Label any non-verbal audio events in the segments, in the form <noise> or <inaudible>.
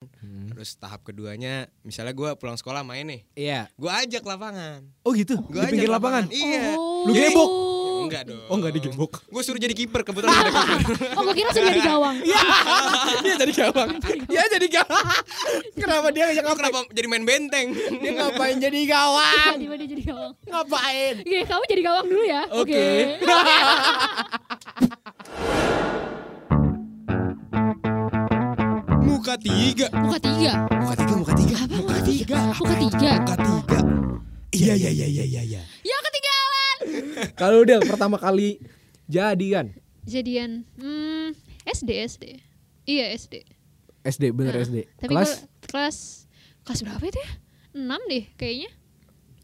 Hmm. Terus tahap keduanya, misalnya gue pulang sekolah main nih, Iya. gue ajak lapangan. Oh gitu. Gua di pinggir ajak lapangan. Iya. Oh. Lu gebok? Ya, enggak dong. Oh enggak digebok. Gue suruh jadi kiper kebetulan ada kiper. <laughs> Oh gue kira sudah di gawang. <laughs> Iya jadi gawang. Iya jadi gawang. <laughs> Kenapa dia ngajak Lu kenapa jadi main benteng? Dia ngapain jadi gawang? Tiba dia jadi gawang. Ngapain? Oke, kamu jadi gawang dulu ya. Oke. Muka tiga. Muka tiga. Muka tiga, muka tiga. Apa muka tiga? Muka tiga. Muka tiga. Iya iya iya iya iya. iya. Ya ketinggalan. <laughs> Kalau udah pertama kali jadi kan Jadian. Hmm, SD SD. Iya SD. SD bener Nah, SD. Tapi Kelas kelas kelas berapa itu ya? 6 deh kayaknya.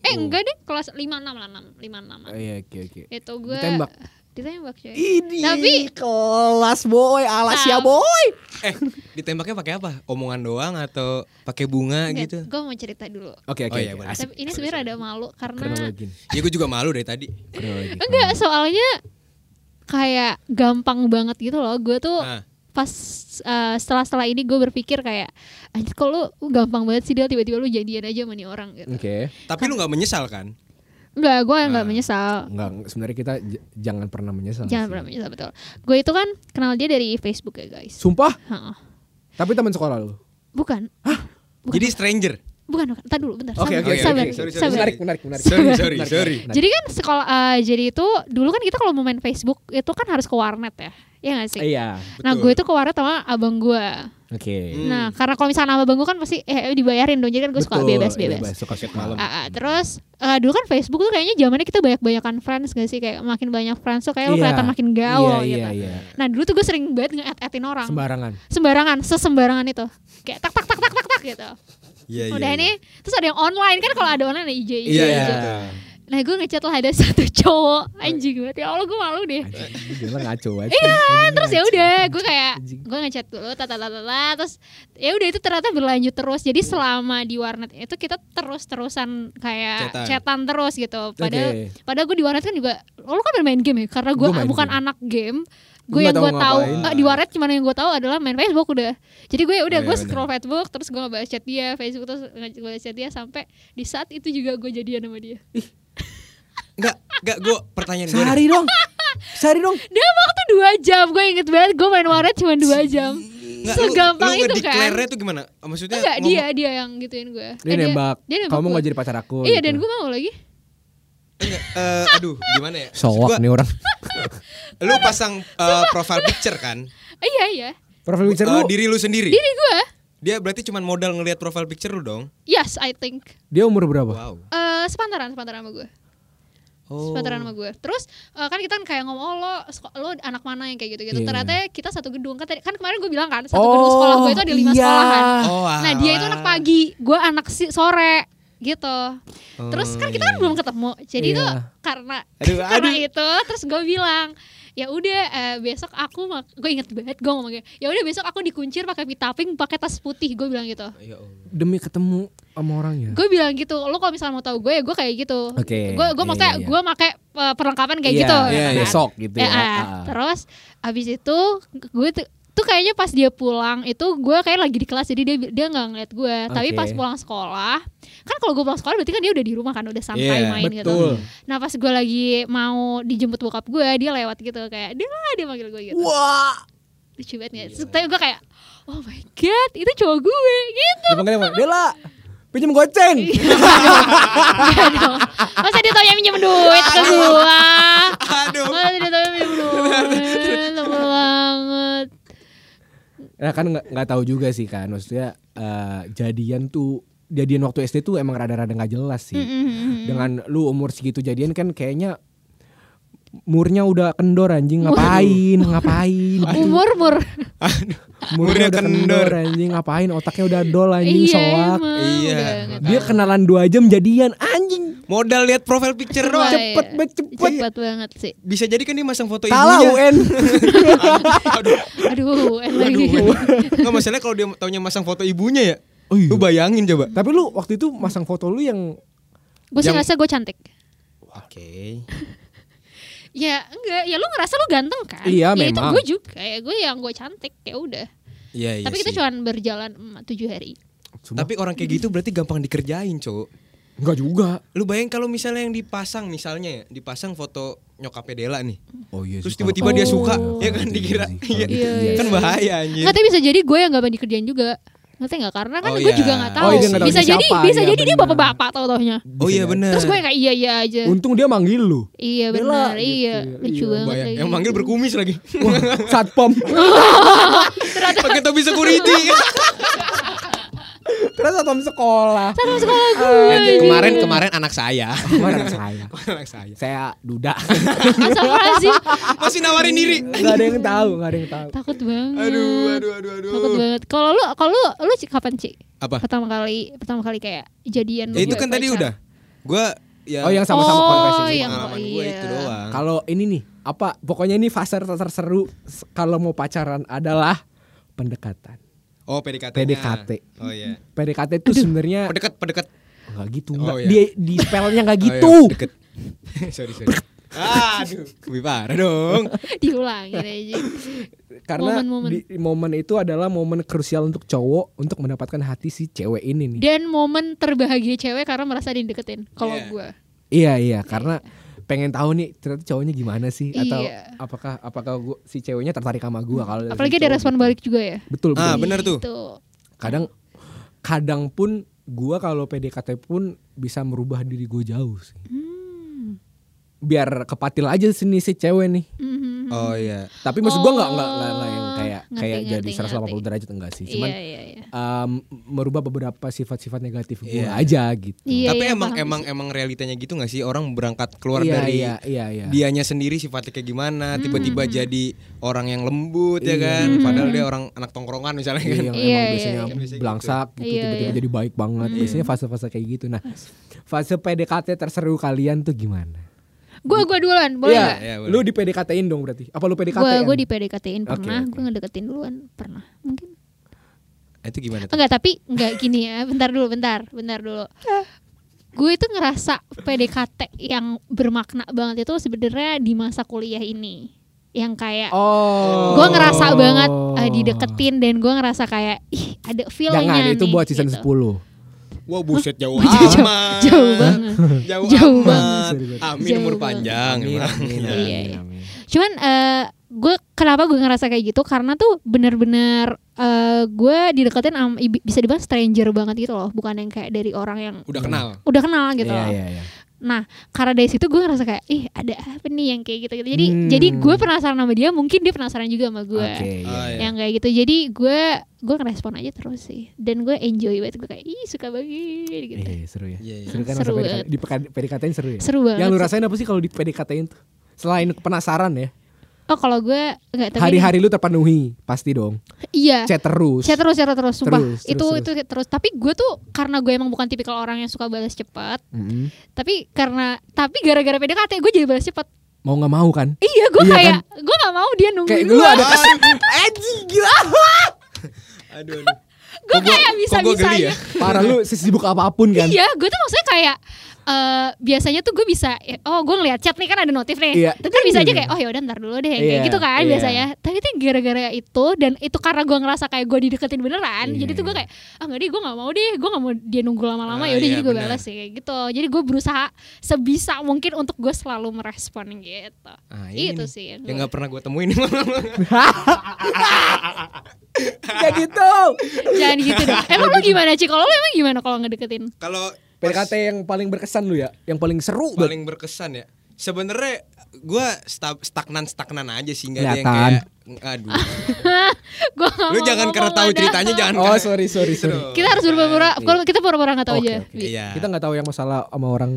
Eh Oh. enggak deh, kelas 5 6 lah 6, 5 6. Oh, iya oke oke. Itu gue Ditembak. Ditembak coy. Ini Tapi- kelas boy, alas ya Nah. boy. Eh, ditembaknya pakai apa? Omongan doang atau pakai bunga gitu? Gue mau cerita dulu. Oke Oh, oke. iya, oke. boleh. Asik. Tapi ini sebenarnya ada malu karena. Ya gue juga malu dari tadi. Enggak soalnya kayak gampang banget gitu loh. Gue tuh Ah. pas uh, setelah setelah ini gue berpikir kayak anjir kok lu gampang banget sih dia tiba-tiba lu jadian aja sama nih orang gitu. Oke. Tapi lu nggak menyesal kan? Enggak, gue enggak Ah. menyesal. Enggak, sebenarnya kita j- jangan pernah menyesal. Jangan sih. pernah menyesal betul. Gue itu kan kenal dia dari Facebook ya guys. Sumpah? Heeh. Tapi teman sekolah lu. Bukan. Bukan. Jadi stranger. Bukan, bukan. Entar dulu, bentar. Oke oke oke. Sorry, sorry. Menarik menarik menarik. Sorry, sorry, sorry. Jadi kan sekolah eh, jadi itu dulu kan kita kalau mau main Facebook itu kan harus ke warnet ya. Iya gak sih? Iya. Nah, Betul. gue itu ke warnet sama abang gue. Oke. Hmm. Nah, karena kalau misalnya sama abang gue kan pasti eh dibayarin dong. Jadi kan gue suka bebas-bebas. bebas, Suka suka malam. Ah, ah, terus eh, dulu kan Facebook tuh kayaknya zamannya kita banyak-banyakan friends gak sih kayak makin banyak friends tuh kayak Iya. kelihatan makin gaul Iya, gitu. Iya iya. Nah dulu tuh gue sering banget nge-add-addin orang Sembarangan. sembarangan, sesembarangan itu kayak tak tak tak tak tak tak gitu. Iya, Udah ini terus ada yang online kan kalau ada online ada IG IG. Iya, IG. iya. Nah gue ngechat lah ada <laughs> satu cowok anjing banget ya Allah gue malu deh. Anjing, Gila ngaco aja. Iya, terus ya udah gue kayak gue ngechat dulu tata tata terus ya udah itu ternyata berlanjut terus jadi selama di warnet itu kita terus terusan kayak Chatan. chatan terus gitu padahal Oke. padahal gue di warnet kan juga lo kan bermain game ya karena gue bukan game. anak game gue yang nggak gue tahu eh, di warnet cuma yang gue tahu adalah main Facebook udah jadi gue udah Oh, iya gue scroll Facebook terus gue ngebalas chat dia Facebook terus gue chat dia sampai di saat itu juga gue jadian sama dia Enggak, enggak gue pertanyaan gue. Sehari dong. Sehari dong. <laughs> dia waktu dua jam gue inget banget gue main warnet cuma dua jam segampang lu, lu itu kan ngedeclare-nya tuh gimana? Maksudnya Enggak ngomong- dia dia yang gituin gue Dia Eh, nembak. dia nembak Kamu gua. mau jadi pacar aku. iya gitu. dan gue mau lagi Enggak, eh, aduh, gimana ya? Sowak gua, nih orang. <laughs> Lu pasang eh, profile picture kan? Iya iya Profil picture Eh, lu. diri lu sendiri. diri gue Dia berarti cuma modal ngelihat profile picture lu dong. yes I think Dia umur berapa? Wow. Eh sepantaran sepantaran sama gue Oh. sepantaran sama gue terus eh, kan kita kan kayak ngomong oh, lo lo anak mana yang kayak gitu gitu Iya. ternyata kita satu gedung kan tadi kan kemarin gue bilang kan satu gedung sekolah gue itu ada lima iya. sekolahan Oh, nah dia itu anak pagi gue anak si sore gitu Oh, terus kan kita iya, kan belum ketemu jadi Iya. itu karena Aduh, <laughs> karena aduh. itu terus gue bilang ya udah eh, besok aku gue inget banget gue ngomongnya ya udah besok aku dikuncir pakai pita pink pakai tas putih gue bilang gitu Ya. Demi ketemu sama orangnya. gue bilang gitu lo kalau misalnya mau tahu gue ya gue kayak gitu Oke, gue gue iya, maksudnya iya, iya. gue pakai eh, perlengkapan kayak Iya, gitu iya, kan. iya, sok gitu ya. Ya. Ah. terus abis itu gue tuh kayaknya pas dia pulang itu gue kayak lagi di kelas jadi dia dia nggak ngeliat gue tapi Oke. pas pulang sekolah kan kalau gue pulang sekolah berarti kan dia udah di rumah kan udah santai Iya, main gitu Betul. nah pas gue lagi mau dijemput bokap gue dia lewat gitu kayak dia dia manggil gue gitu Wah. lucu banget Terus tapi gue kayak oh my god itu cowok gue gitu Dia panggilnya apa? Dela. Pinjam goceng. Dong. masa dia tau yang minjem duit ke gue Aduh. masa dia tau yang minjem duit Nah kan nggak tahu juga sih kan. Maksudnya eh, jadian tuh jadian waktu SD tuh emang rada-rada nggak jelas sih. Dengan lu umur segitu jadian kan kayaknya murnya udah kendor anjing ngapain ngapain <laughs> umur mur murnya udah kendor kendor. anjing ngapain otaknya udah dol anjing soak. Iya. Udah nggak dia kenalan dua jam jadian anjing Modal lihat profile picture Wah, doang. iya. cepet banget cepet cepet banget sih Bisa jadi kan dia masang foto kalah ibunya. UN <laughs> Aduh, aduh aduh. lagi <laughs> Enggak masalahnya kalau dia taunya masang foto ibunya ya. Oh iya. Lu bayangin coba. tapi lu waktu itu masang foto lu yang gue sih Yang- ngerasa gue cantik Oke. <laughs> ya enggak ya lu ngerasa lu ganteng kan Iya, ya, memang. itu gue juga ya gue yang gue cantik ya udah Iya, iya Tapi kita cuma berjalan mm, tujuh hari. Cuma Tapi orang kayak gitu berarti gampang dikerjain, cowok. Enggak juga. Lu bayangin kalau misalnya yang dipasang misalnya ya, dipasang foto nyokapnya Dela nih. Oh iya Terus tiba-tiba dia Oh. suka, ya kan Iya dikira. Iya. gitu, Iya, iya. Kan bahaya anjir. Nggak, tapi bisa jadi gue yang gak banyak kerjain juga. Ngerti nggak? Karena kan Oh, gue iya. juga nggak Oh, tahu. dia nggak tahu bisa dia jadi, siapa, bisa iya, jadi dia benar. bapak-bapak tau taunya. Oh iya Bisa benar. Terus gue kayak iya iya aja. Untung dia manggil lu. Iya benar, gitu iya ya. lucu Iya, banget. Bayang, yang manggil gitu. berkumis lagi. Wah, satpam. <laughs> Pakai topi security. <laughs> Terus satpam sekolah. Sama sekolah gue. Eh, kemarin kemarin anak saya. Mana saya? <laughs> anak saya. Saya duda. Astagfirullahaladzim. <laughs> Masih nawarin diri. Enggak ada yang tahu, enggak ada yang tahu. Takut banget. Aduh, aduh, aduh, aduh. Takut banget. Kalau lu, kalau lu, lu Ci, kapan sih? Apa? Pertama kali, pertama kali kayak jadian. Ya, itu gue kan tadi udah. Gua ya Oh, yang sama-sama Oh, konversi. yang- pengalaman gue iya. itu doang. Kalau ini nih, apa pokoknya ini fase ter- terseru kalau mau pacaran adalah pendekatan. Oh, PDKT. PDKT. Oh iya. PDKT itu sebenarnya Pendekat, pendekat. enggak gitu, Oh, enggak. iya. Di di spellnya enggak <laughs> Oh, iya, gitu. deket. <laughs> sorry, sorry. Aduh, lebih parah dong. <laughs> Diulangin aja. Karena Momen-momen. di momen itu adalah momen krusial untuk cowok untuk mendapatkan hati si cewek ini nih. Dan momen terbahagia cewek karena merasa dideketin. Kalau Iya. gue. Iya iya karena pengen tahu nih ternyata cowoknya gimana sih atau Iya. apakah apakah gua, si ceweknya tertarik sama gua kalau Apalagi si ada respon gitu. balik juga ya. Betul betul. Ah, bener tuh. Gitu. Kadang kadang pun gua kalau PDKT pun bisa merubah diri gue jauh sih. Biar kepatil aja sini si cewek nih. Mhm. Oh iya. Tapi maksud gua nggak nggak nggak nggak yang Oh, kayak ngerti, kayak jadi ngerti, 180 ngerti. derajat enggak sih. Cuman Iya iya iya. em, merubah beberapa sifat-sifat negatif gua Iya. aja gitu. Iya, Tapi iya, emang emang sih. emang realitanya gitu gak sih orang berangkat keluar iya, dari iya iya iya. dianya sendiri sifatnya kayak gimana, tiba-tiba jadi orang yang lembut Iya. ya kan, padahal dia orang anak tongkrongan misalnya Iya, kan. yang Iya, emang iya, biasanya iya. Biasanya belangsak gitu, Iya, tiba-tiba iya. jadi baik banget. Biasanya fase-fase kayak gitu. Nah, fase PDKT terseru kalian tuh gimana? Gue gue duluan, boleh Iya, nggak? Iya, boleh. lu di PDKT-in dong berarti. Apa lu PDKT? Gue gue di PDKT-in pernah, oke. gue ngedeketin duluan pernah. Mungkin Eh, Itu gimana tuh? enggak tapi enggak gini ya. Bentar dulu, bentar, bentar dulu. Gue itu ngerasa PDKT yang bermakna banget itu sebenarnya di masa kuliah ini. Yang kayak Oh. gue ngerasa banget eh, dideketin dan gue ngerasa kayak ih ada feelnya Jangan, itu nih, buat season gitu. 10. Wah buset <laughs> jauh Jauh- amat. jauh banget. Jauh, Jauh amat. banget. Amin Jauh umur banget. panjang. Amin, amin, Iya, amin, iya. amin. Cuman eh gue kenapa gue ngerasa kayak gitu karena tuh bener-bener eh gue dideketin am- bisa dibilang stranger banget gitu loh, bukan yang kayak dari orang yang Udah kenal. udah kenal gitu Iya, loh. iya, iya. Nah, karena dari situ gue ngerasa kayak, ih ada apa nih yang kayak gitu-gitu. Jadi, Hmm. jadi gue penasaran sama dia, mungkin dia penasaran juga sama gue. Oke, iya. Oh, iya. Yang kayak gitu. Jadi gue gue ngerespon aja terus sih. Dan gue enjoy banget. Gue kayak, ih suka banget gitu. Iya, seru ya. Iya, iya. Seru kan Seru banget. PDKT, di PK PDKT-in seru ya. Seru banget. Yang lu rasain apa sih kalau di PDKT-in tuh? Selain penasaran ya. Oh kalau gue nggak tapi Hari-hari lu terpenuhi, pasti dong. Iya. Chat terus. Chat terus, chat terus, sumpah. Terus, terus, itu terus. itu terus. Tapi gue tuh karena gue emang bukan tipikal orang yang suka balas cepat. Mm-mm. Tapi karena tapi gara-gara PDKT gue jadi balas cepat. Mau nggak mau kan? Iya, gue Iya kayak gue nggak mau dia nungguin Kayak gue. lu ada kesan. <laughs> Anjing gila. <laughs> Aduh, aduh. Gue kayak bisa bisanya. ya? Parah lu sesibuk apa pun kan. Iya, gue tuh maksudnya kayak eh biasanya tuh gue bisa ya, oh gue ngeliat chat nih kan ada notif nih Iya. Terus kan bisa aja kayak <laughs> oh ya udah ntar dulu deh kayak Iya, gitu kan iya. biasanya tapi tuh gara-gara itu dan itu karena gue ngerasa kayak gue dideketin beneran Iya, jadi tuh gue iya. kayak ah nggak deh gue nggak mau deh gue nggak mau dia nunggu lama-lama Ah, ya udah iya, jadi gue balas sih kayak gitu jadi gue berusaha sebisa mungkin untuk gue selalu merespon gitu Ah, ini itu nih. sih yang nggak pernah gue temuin. <laughs> Kayak gitu. jangan gitu dong <laughs> emang lu gimana sih kalau lu emang gimana kalau ngedeketin Kalau PDKT yang paling berkesan lu ya, yang paling seru banget. paling berkesan ya. Sebenarnya gue stagnan stagnan aja sih nggak ada yang kayak aduh. <laughs> gue nggak Lu jangan karena tahu ada. ceritanya jangan Oh, karena- sorry, sorry, Gitu sorry. kita harus pura-pura kalau kita pura-pura nggak tahu aja. Iya. Kita nggak tahu yang masalah sama orang.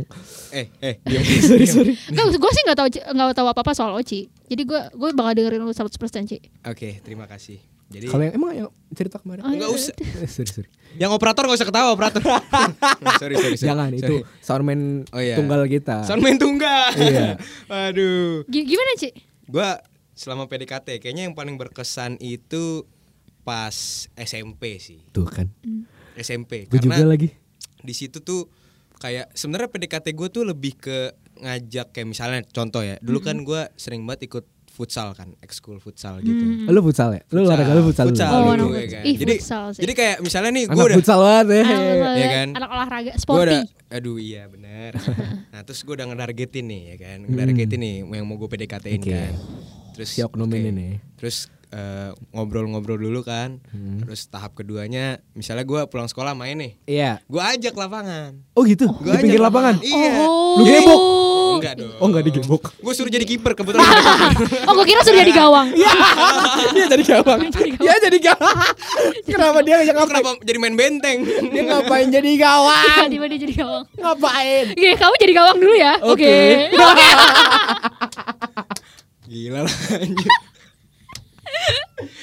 Eh, eh, <laughs> diam. sorry, sorry. Gue sih nggak tahu nggak tahu apa apa soal Oci. Jadi gue gue bakal dengerin lu 100% Ci. Oke, terima kasih. Jadi Kalau yang emang yang cerita kemarin. Oh, Nggak iya. usah. Eh, sorry, sorry. yang operator gak usah ketawa operator. <laughs> sorry, sorry, sorry. Jangan itu Sorry. soundman Oh, iya. tunggal kita. Soundman tunggal. <laughs> Iya. Aduh. Gi- Gimana Ci? Gua selama PDKT kayaknya yang paling berkesan itu pas SMP sih. Tuh kan. SMP Gue juga lagi. di situ tuh kayak sebenarnya PDKT gue tuh lebih ke ngajak kayak misalnya contoh ya. Dulu kan gua sering banget ikut futsal kan, ekskul futsal gitu. Hmm. Lu futsal ya? Lu olahraga lu futsal, futsal Oh, anak ya kan. Ih, Jadi futsal sih. jadi kayak misalnya nih gue udah futsal banget ya. Iya kan? anak olahraga sporty. udah aduh iya bener <laughs> nah terus gue udah ngedargetin nih ya kan ngedargetin nih yang mau gue PDKT-in Oke. kan terus Si oknum oke. ini nih. terus eh, ngobrol-ngobrol dulu kan terus tahap keduanya misalnya gue pulang sekolah main nih Iya. gue ajak lapangan Oh gitu. Gua Di pinggir ajak lapangan. iya Oh. Lu gebok? Enggak dong Oh enggak digebok. gue suruh jadi kiper kebetulan. <laughs> Oh, gue kira sudah di gawang. <laughs> Iya. Dia jadi gawang. Dia jadi gawang. <laughs> Kenapa dia ngajak Lu ngapain? kenapa jadi main benteng Dia ngapain jadi gawang? Tiba-tiba dia jadi gawang. Ngapain? Oke, kamu jadi gawang dulu ya. Oke. Oke. Gila lah anjir.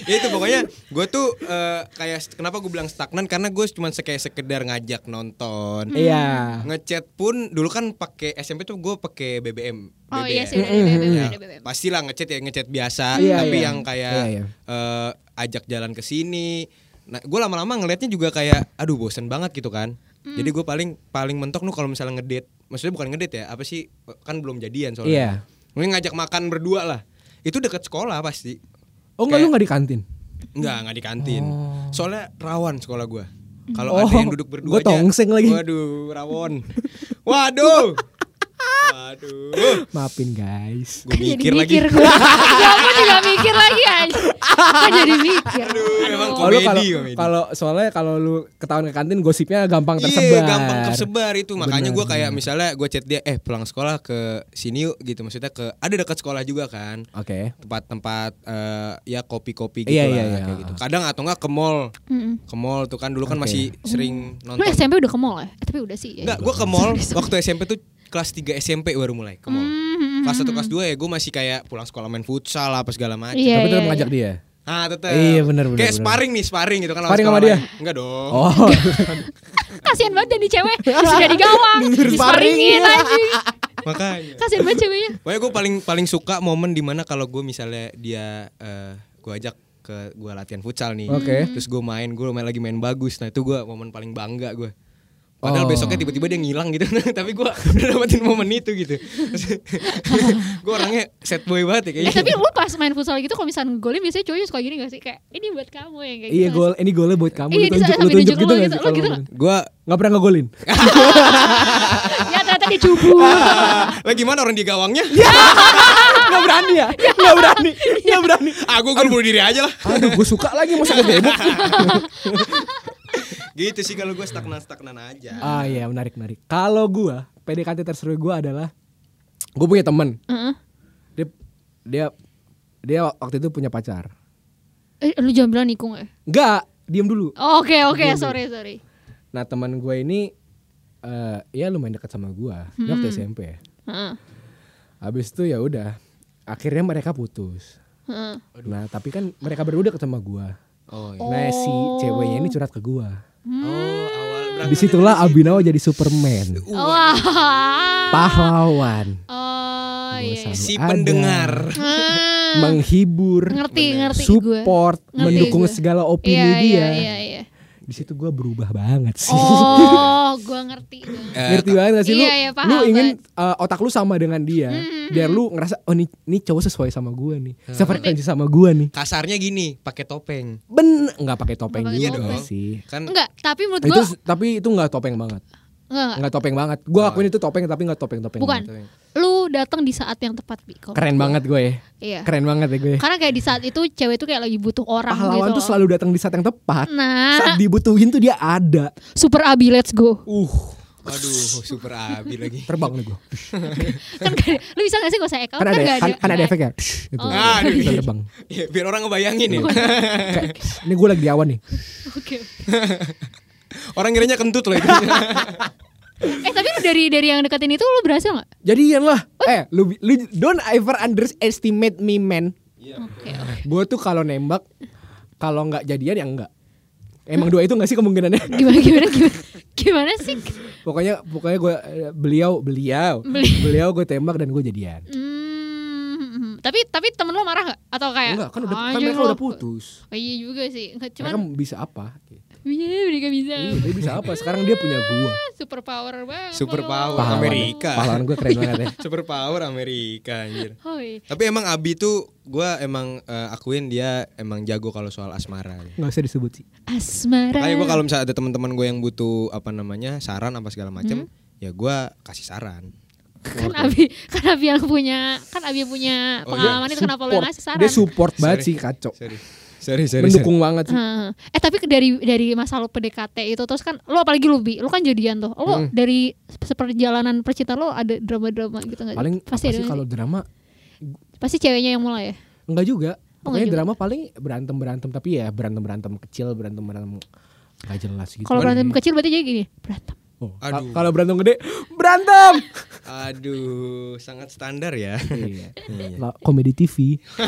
Ya itu pokoknya gue tuh eh, kayak kenapa gue bilang stagnan karena gue cuma kayak sekedar ngajak nonton Iya. ngechat pun dulu kan pakai SMP tuh gue pakai BBM Oh BBM. iya sih, ada BBM, Ya, ada BBM. pastilah ngechat ya ngechat biasa Iya, tapi iya. yang kayak Iya, iya. eh, ajak jalan ke sini nah gue lama-lama ngelihatnya juga kayak aduh bosen banget gitu kan Hmm. jadi gue paling paling mentok nu kalau misalnya ngedate maksudnya bukan ngedate ya apa sih kan belum jadian Iya. soalnya mungkin ngajak makan berdua lah itu deket sekolah pasti Oh enggak lu enggak di kantin? Enggak, enggak di kantin. Oh. Soalnya rawan sekolah gua. Kalau Oh, ada yang duduk berdua gua tongseng lagi. Waduh, rawon. Waduh. Waduh. Maafin guys. Gue Kan jadi mikir lagi. mikir gue. <laughs> juga mikir lagi aja. Kan jadi mikir. Aduh, Oh, lu kalau komedi, komedi. kalau soalnya kalau lu ketahuan ke kantin gosipnya gampang Iya, tersebar. gampang tersebar itu. Makanya gua kayak misalnya gue chat dia, eh pulang sekolah ke sini yuk gitu. Maksudnya ke ada dekat sekolah juga kan. Oke. Tempat-tempat eh, ya kopi-kopi gitu Iya, lah iya, iya. kayak gitu. Kadang atau enggak ke mall. Mm-mm. Ke mall tuh kan dulu kan Oke. masih sering Lu nonton. SMP udah ke mall ya? Eh, tapi udah sih. ya. Enggak, gue ke mall waktu SMP tuh kelas 3 SMP baru mulai ke mall. Hmm, Kelas 1 kelas 2 ya gue masih kayak pulang sekolah main futsal apa segala macam. Iya, Tapi tetap iya, ngajak iya. dia. Ah, tetep. Iya, benar, benar, Kayak benar. sparring nih, sparring gitu kan lawan Sparring sama dia? Enggak dong. Oh. <laughs> Kasian banget dan di cewek sudah di gawang, Disuruh disparingin sparring. anjing. Makanya. Kasian banget ceweknya. Pokoknya gue paling paling suka momen di mana kalau gue misalnya dia eh gue ajak ke gue latihan futsal nih. Oke. Terus gue main, gue main lagi main bagus. Nah itu gue momen paling bangga gue. Padahal Oh. besoknya tiba-tiba dia ngilang gitu, <laughs> tapi gue udah dapetin momen itu gitu. <laughs> gue orangnya set boy banget ya Eh, kayaknya. tapi lu pas main futsal gitu kalau misalnya golin biasanya cowoknya suka gini gak sih? Kayak ini buat kamu ya kayak Iya gitu. gol, ini golnya buat kamu. Iya, Lu bisa tunjuk, lu tunjuk gitu gitu, gitu ngomongin? Gue Nggak pernah ngegolin. <laughs> Ya ternyata dia cubu. lah gimana orang di gawangnya? Nggak berani ya? Nggak berani. Nggak berani. ah gue bunuh diri aja lah. Aduh, gue suka lagi masa gue gebok. Gitu sih kalau gue stagnan stagnan aja. Ah iya, menarik menarik. Kalau gue PDKT terseru gue adalah gue punya temen. Heeh. Dia dia dia waktu itu punya pacar. Eh, lu jangan bilang nikung ya? Enggak, diem dulu. Oh, Oke oke Dulu. sorry sorry. Nah teman gue ini eh ya lumayan dekat sama gue. Dia waktu SMP ya. Heeh. Habis itu ya udah, akhirnya mereka putus. Heeh. Nah tapi kan mereka berdua deket sama gue. Oh, iya. Nah si ceweknya ini curhat ke gue. oh awal berangkat Di situlah Abinawa jadi Superman, Wah. pahlawan, Oh Gua iya. iya. si ada. pendengar. Ah. menghibur, Ngerti ngerti gue. support, Ngerti mendukung gue. segala opini Iya, dia. Iya iya iya. Di situ gue berubah banget sih. Oh, <laughs> gue ngerti. Eh, Ngerti banget gak sih lu? Iya, iya, paham lu ingin uh, otak lu sama dengan dia, Mhm, biar lu ngerasa oh nih nih cowok sesuai sama gue nih, sefrekuensi sama gue nih. kasarnya gini, pakai topeng. Ben nggak pakai topeng juga topeng. sih. Kan Enggak, tapi menurut Itu gue tapi itu nggak topeng banget, enggak enggak. nggak topeng banget. Gue akuin itu topeng tapi nggak topeng topeng. Bukan. topeng. Lu datang di saat yang tepat, Bi. Keren menurut banget gue ya. Iya. keren banget ya gue. Karena kayak di saat itu cewek itu kayak lagi butuh orang Pahlawan gitu. tuh selalu datang di saat yang tepat. Nah, Saat dibutuhin tuh dia ada. super abi let's go. Uh, Waduh, super abi lagi. terbang nih gue. <laughs> kan lu bisa gak sih gak usah account Kan ada nggak kan, kan ada nggak- efeknya. Shh, Itu. Oh. Aduh, Bisa iya. terbang. Ya, biar orang ngebayangin ya. Kayak, ini gue lagi di awan nih. Oke. <laughs> orang ngiranya kentut loh itu. Eh tapi lu dari dari yang deketin itu lu berhasil gak? Jadian lah. Eh, lu, lu don't ever underestimate me man. Oke oke. Gue tuh kalau nembak kalau nggak jadian ya enggak. Emang dua itu nggak sih kemungkinannya? <laughs> Gimana gimana gimana? Gimana sih? pokoknya pokoknya gue beliau beliau Beli- beliau gue tembak dan gue jadian. Hmm, tapi tapi temen lo marah gak? Atau kayak Enggak kan udah kan "Anjing mereka lo." udah putus. Oh, iya juga sih. Enggak Mereka cuman bisa apa? Iya mereka bisa. Iya, dia bisa apa? Sekarang dia punya gua. Super power banget. Super power. Pahlawan, Amerika. Pahlawan gue keren banget ya. <laughs> super power Amerika anjir. Hoi. Tapi emang Abi tuh gua emang eh, akuin dia emang jago kalau soal asmara. nggak usah disebut sih Asmara. Makanya gua kalau misalnya ada teman-teman gue yang butuh apa namanya saran apa segala macem, ya gua kasih saran. kan Abi kan Abi yang punya kan Abi yang punya Oh, iya. pengalaman itu kenapa lo ngasih saran? dia support banget sih kacau Sorry. Sorry, sorry, mendukung banget sih Heeh. Eh tapi dari dari masa lo PDKT itu terus kan lo apalagi lo bi, lo kan jadian tuh. Lo Hmm. dari seperjalanan percintaan lo ada drama-drama gitu nggak? paling pasti ada kalau drama pasti ceweknya yang mulai ya. enggak juga Oh, pokoknya enggak juga. drama paling berantem berantem tapi ya berantem berantem kecil berantem berantem nggak jelas gitu Kalau berantem kecil berarti jadi gini, berantem. Oh, Aduh. ka- kalau berantem gede berantem <laughs> Aduh, sangat standar ya. iya <laughs> Lah, komedi TV <laughs>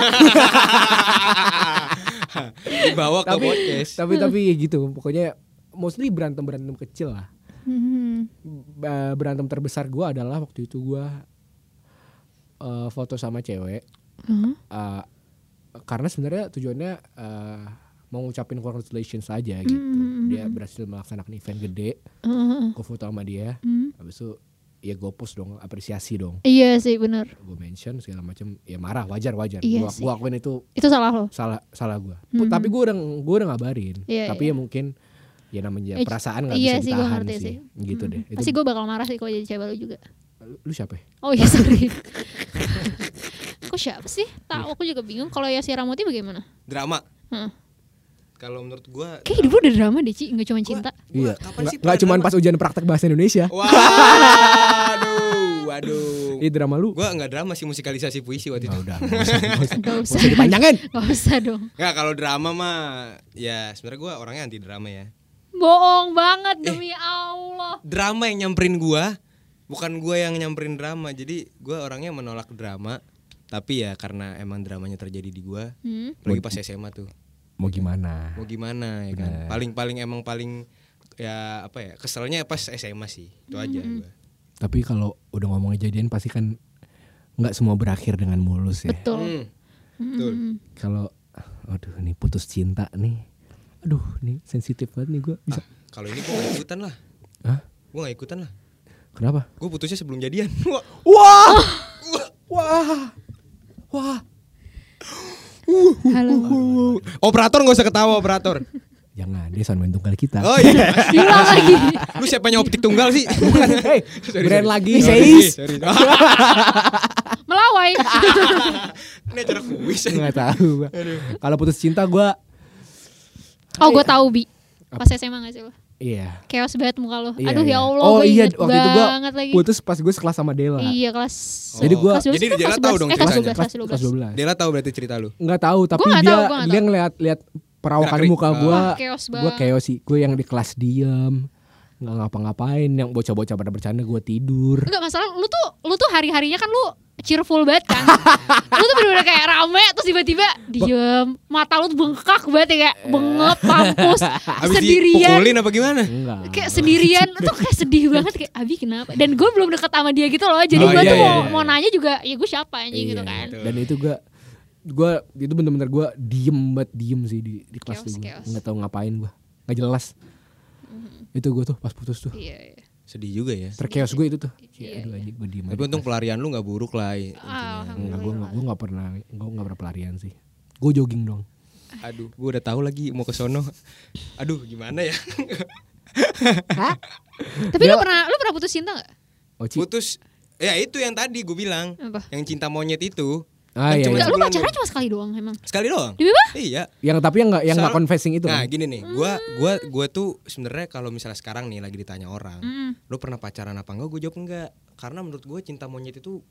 <laughs> Dibawa ke tapi podcast. tapi tapi gitu pokoknya mostly berantem berantem kecil lah Hmm. Berantem terbesar gua adalah waktu itu gua eh, foto sama cewek Hah? Eh, karena sebenarnya tujuannya eh, mau ngucapin congratulations aja gitu Hmm. dia berhasil melaksanakan event gede Heeh. gue foto sama dia Hmm. habis itu ya gue post dong apresiasi dong Iya sih benar. gue mention segala macam ya marah wajar wajar Iya gua, sih. gua akuin itu Itu salah lo. salah salah gue Mhm. tapi gue udah gue udah ngabarin Iya, tapi iya. ya mungkin ya namanya Eh, perasaan nggak iya bisa sih, ditahan ngerti sih, sih. gitu Hmm. deh itu Pasti gue bakal marah sih kalau jadi cewek lo juga. lu siapa ya? Oh iya sorry. <laughs> Kok siapa sih? Tahu aku juga bingung. Kalau ya si Ramoti bagaimana? Drama. Heeh. Kalau menurut gua Kayak hidup lo udah drama deh Ci, nggak cuma cinta. Gua iya kapan nggak sih nggak pernah cuma pas ujian praktek bahasa Indonesia Waduh, waduh. ini drama lu Gua nggak drama sih musikalisasi puisi waktu itu. Udah nggak usah, <laughs> <laughs> dipanjangin Gak usah dong. Nggak kalau drama mah ya sebenarnya gua orangnya anti drama ya. Bohong banget demi Allah. Drama yang nyamperin gua, bukan gua yang nyamperin drama. Jadi gua orangnya menolak drama. Tapi ya karena emang dramanya terjadi di gua, Hmm. apalagi pas SMA tuh. Mau gimana Mau gimana ya kan? Bener. Paling-paling emang paling ya apa ya? Keselnya pas SMA sih. Itu aja Hmm. gua. tapi kalau udah ngomong kejadian pasti kan nggak semua berakhir dengan mulus ya Betul. Hmm. Betul. Hmm. kalau aduh nih putus cinta nih aduh nih sensitif banget nih gue bisa Ah, kalau ini gua gak ikutan lah. Hah? Gua gak ikutan lah. kenapa Gue putusnya sebelum jadian. <laughs> Wah, wah wah wah Halo. Operator gak usah ketawa operator. jangan dia sound main tunggal kita Oh iya. Diulang lagi. Lu siapanya optik tunggal sih? bukan hey brand lagi Sorry, seis sorry. Melawai. <laughs> Ini acara kuis. nggak tahu gua. kalau putus cinta gue oh gue tahu bi. Pas SMA gak sih lo? Iya Chaos banget muka lo. Iya, Aduh iya. ya Allah. oh gua iya waktu itu gue banget lagi. putus pas gue sekelas sama Dela Iya kelas. Jadi gua- kelas 12 Jadi kan Dela kelas tahu 11. dong Eh kelas ceritanya. 12, kelas 12. kelas 12 Dela tahu berarti cerita lu. nggak tahu tapi nggak dia tahu, gua nggak dia ngeliat lihat perawakan muka Oh. gue gue chaos sih gue yang di kelas diem nggak ngapa-ngapain yang bocah-bocah pada bercanda gue tidur Enggak masalah lu tuh lu tuh hari-harinya kan lu cheerful banget kan. <laughs> lu tuh bener-bener kayak rame terus tiba-tiba diem, mata lu tuh bengkak banget ya kayak bengep, mampus, <laughs> Habis sendirian. dipukulin apa gimana? enggak Kayak sendirian tuh kayak sedih <laughs> banget kayak Abi kenapa? Dan gue belum deket sama dia gitu loh. Jadi Oh, gue iya, tuh iya, mau iya. mau nanya juga ya gue siapa anjing Iya, gitu kan. betul. dan itu gue gue itu bener-bener gue diem banget diem sih di di kelas Chaos, tuh gua. chaos. nggak tahu ngapain gue nggak jelas itu gue tuh pas putus tuh Iya, iya. Sedih juga ya. terkeos gue itu tuh Iya, ya, aduh anjing gue diem Tapi aja. untung pelarian lu gak buruk lah. i- intinya. Enggak, gue nggak gue nggak pernah gue nggak pernah pelarian sih gue jogging dong Aduh, gue udah tahu lagi mau ke sono. Aduh, gimana ya? Tapi lu pernah lu pernah putus cinta gak? oh Ci. Putus. Ya itu yang tadi gue bilang. Apa? Yang cinta monyet itu. Ah iya, iya. Lu pacaran cuma sekali doang emang. Sekali doang. Di? Iya. yang tapi yang nggak yang nggak confessing itu Nah kan gini nih, gua gua gua tuh sebenarnya kalau misalnya sekarang nih lagi ditanya orang, Mm. lu pernah pacaran apa enggak? Gue jawab enggak, karena menurut gue cinta monyet itu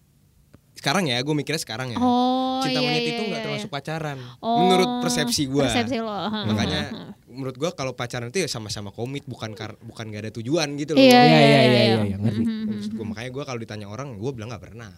sekarang ya, gue mikirnya sekarang ya. Oh, cinta iya, monyet iya, itu nggak iya, termasuk iya. pacaran, Oh, menurut persepsi gue. Persepsi lo. Makanya. Menurut gua kalau pacaran itu ya sama-sama komit, bukan kar bukan gak ada tujuan gitu loh. Iya, Iya, iya, iya, iya, iya, iya. iya, ngerti. Mhm, mhm. Maksud gua, makanya gue kalau ditanya orang, gue bilang nggak pernah.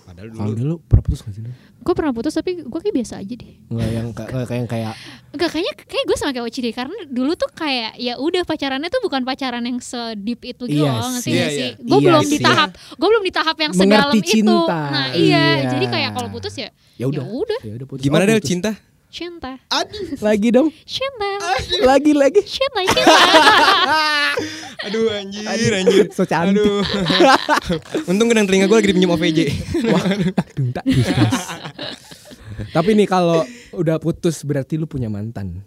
Padahal kalau dulu dulu pernah putus nggak sih lu? Gue pernah putus tapi gue kayak biasa aja deh. nggak yang kayak kayak yang kayak Enggak kayaknya kayak gue sama kayak Oci deh karena dulu tuh kayak ya udah pacarannya tuh bukan pacaran yang sedip itu gitu Iya loh ngerti sih. gak Iya, sih? iya. Gue Iya belum di tahap gue belum di tahap yang sedalam itu. cinta. Nah iya, Iya. jadi kayak kalau putus ya ya udah udah. ya udah putus gimana Oh, deh putus. Cinta? cinta, lagi dong cinta, lagi lagi cinta, cinta. <laughs> Aduh anjir, anjir. so cantik Aduh. <laughs> Untung gedang telinga gue lagi dipinjam OVJ. wah tak tak. Tapi nih kalau udah putus berarti lu punya mantan.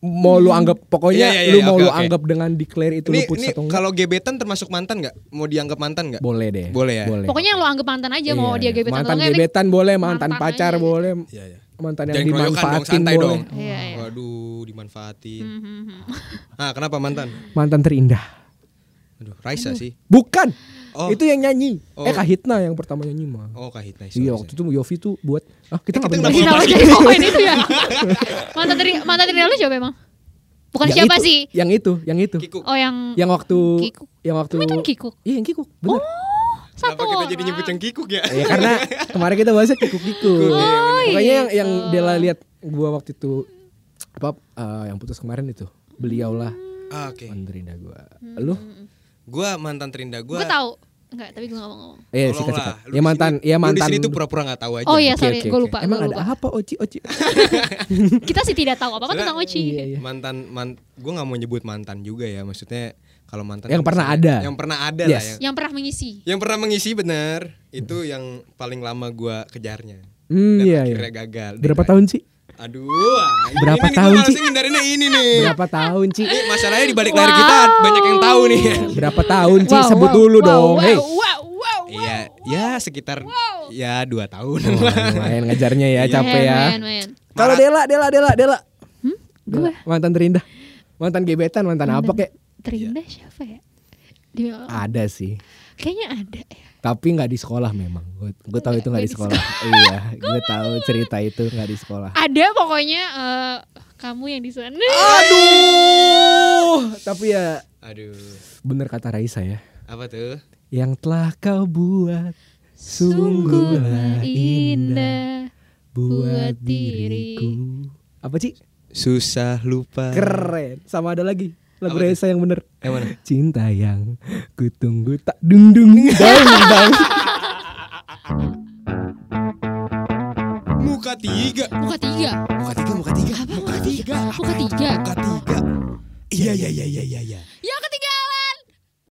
Mau lu anggap pokoknya Iya, iya, iya, lu mau oke, lu oke. anggap dengan declare itu Ini, lu putus ini atau enggak? kalau gebetan termasuk mantan nggak? Mau dianggap mantan nggak? Boleh deh. Boleh ya? Boleh. Pokoknya yang lo anggap mantan aja mau Iya, dia gebetan mantan atau enggak. gebetan boleh, mantan, mantan pacar aja. boleh, Iya, iya. Mantan yang Jangan dong, dimanfaatin santai boleh. dong. Iya, iya. Waduh, dimanfaatin. Hmm, hmm, hmm. Ah, kenapa mantan? Mantan terindah. Aduh, Raisa sih. Bukan. Oh. Itu yang nyanyi. Oh. Eh Kahitna yang pertama nyanyi mah. Oh, Kak Hitna. Iya waktu itu Yofi tuh buat ah kita kita nggak bener. Kenapa jadi ngomongin itu ya? mantan teri mantan teri lu siapa emang? Bukan Yang siapa itu, sih? Yang itu, yang itu. Kikuk. Oh yang Yang waktu Kikuk. yang waktu Kikuk. Iya yang Kikuk, bener. Kenapa Satu kita jadi nyebut yang Kikuk ya? Ya karena kemarin kita bahasnya Kikuk-Kikuk. Oh, Pokoknya yang gitu. yang Dela lihat gua waktu itu apa eh, yang putus kemarin itu. Beliau lah Ah, Oke. mantan terindah gua. Lu? Gua mantan terindah gua. Gue tahu. Enggak, tapi gue gak mau ngomong. Eh, Tolonglah. sikat-sikat. Lu Ya mantan, ya lu mantan. Di sini tuh pura-pura nggak tahu aja. Oh iya, sorry, oke, gue oke. lupa. Emang gua ada lupa. apa Oci Oci? <laughs> Kita sih tidak tahu apa-apa tentang Oci. Iya, iya. mantan man, gue nggak mau nyebut mantan juga ya maksudnya kalau mantan Yang pernah ada. yang pernah ada Yes. lah yang, Yang pernah mengisi. yang pernah mengisi benar itu yang paling lama gue kejarnya Hmm, dan iya, iya. akhirnya gagal Berapa tahun sih? aduh ah, Berapa ini tahun, gua malasnya ngindarinnya ini nih Berapa tahun, Ci? Ini masalahnya di balik layar kita banyak yang tahu nih Berapa tahun, Ci? Wow, Sebut wow, dulu wow, dong. Wow, Hey. wow, wow, wow. iya ya sekitar ya dua tahun Oh, lumayan ngejarnya ya, Iya. capek ya. Kalau Dela, Dela, Dela, Dela. Hmm? Gue Mantan terindah. Mantan gebetan, mantan apa kek? Terindah siapa ya? Di, Ada sih. kayaknya ada ya. Tapi nggak di sekolah memang. Gue gue tahu itu nggak di sekolah. iya, gue tahu cerita itu nggak di sekolah. Ada pokoknya eh, kamu yang di sana. Aduh, tapi ya aduh bener kata Raisa ya. apa tuh Yang telah kau buat sungguhlah indah buat diriku. Apa sih? susah lupa Keren. Sama ada lagi lagu Apa tuh? Raisa yang bener. yang mana Cinta yang kutunggu tak dung dung <laughs> dang dang. muka tiga Muka tiga. muka tiga muka tiga Apa muka tiga? Muka tiga. muka tiga iya iya iya iya iya iya Ya